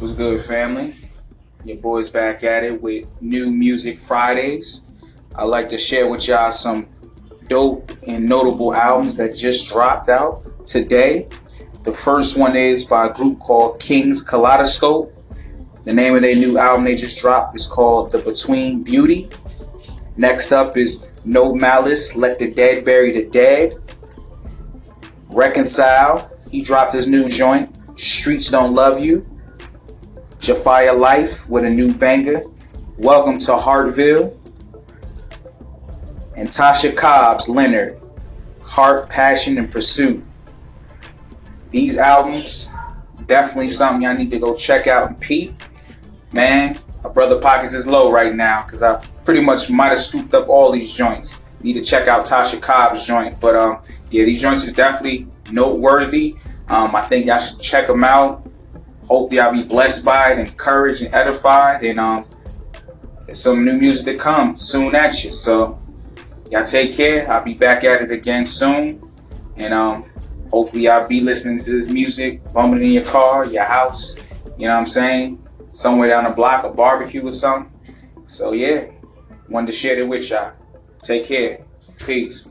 What's good, family? Your boy's back at it with New Music Fridays. I'd like to share with y'all some dope and notable albums that just dropped out today. The first one is by a group called Kings Kaleidoscope. The name of their new album they just dropped is called The Between Beauty. Next up is No Malice, Let the Dead Bury the Dead. Reconcile, he dropped his new joint, Streets Don't Love You. Jafia Life with a new banger. Welcome to Hartville. And Tasha Cobbs Leonard, Heart, Passion, and Pursuit. These albums, definitely something y'all need to go check out and peep. Man, my brother pockets is low right now because I pretty much might have scooped up all these joints. Need to check out Tasha Cobb's joint, but um, yeah, these joints is definitely noteworthy. Um, I think y'all should check them out. Hope y'all be blessed by it, encouraged and edified, and um, some new music to come soon at you. So y'all take care. I'll be back at it again soon, and um, hopefully y'all be listening to this music, bumping it in your car, your house. You know what I'm saying? Somewhere down the block, a barbecue or something. So yeah, wanted to share it with y'all. Take care. Peace.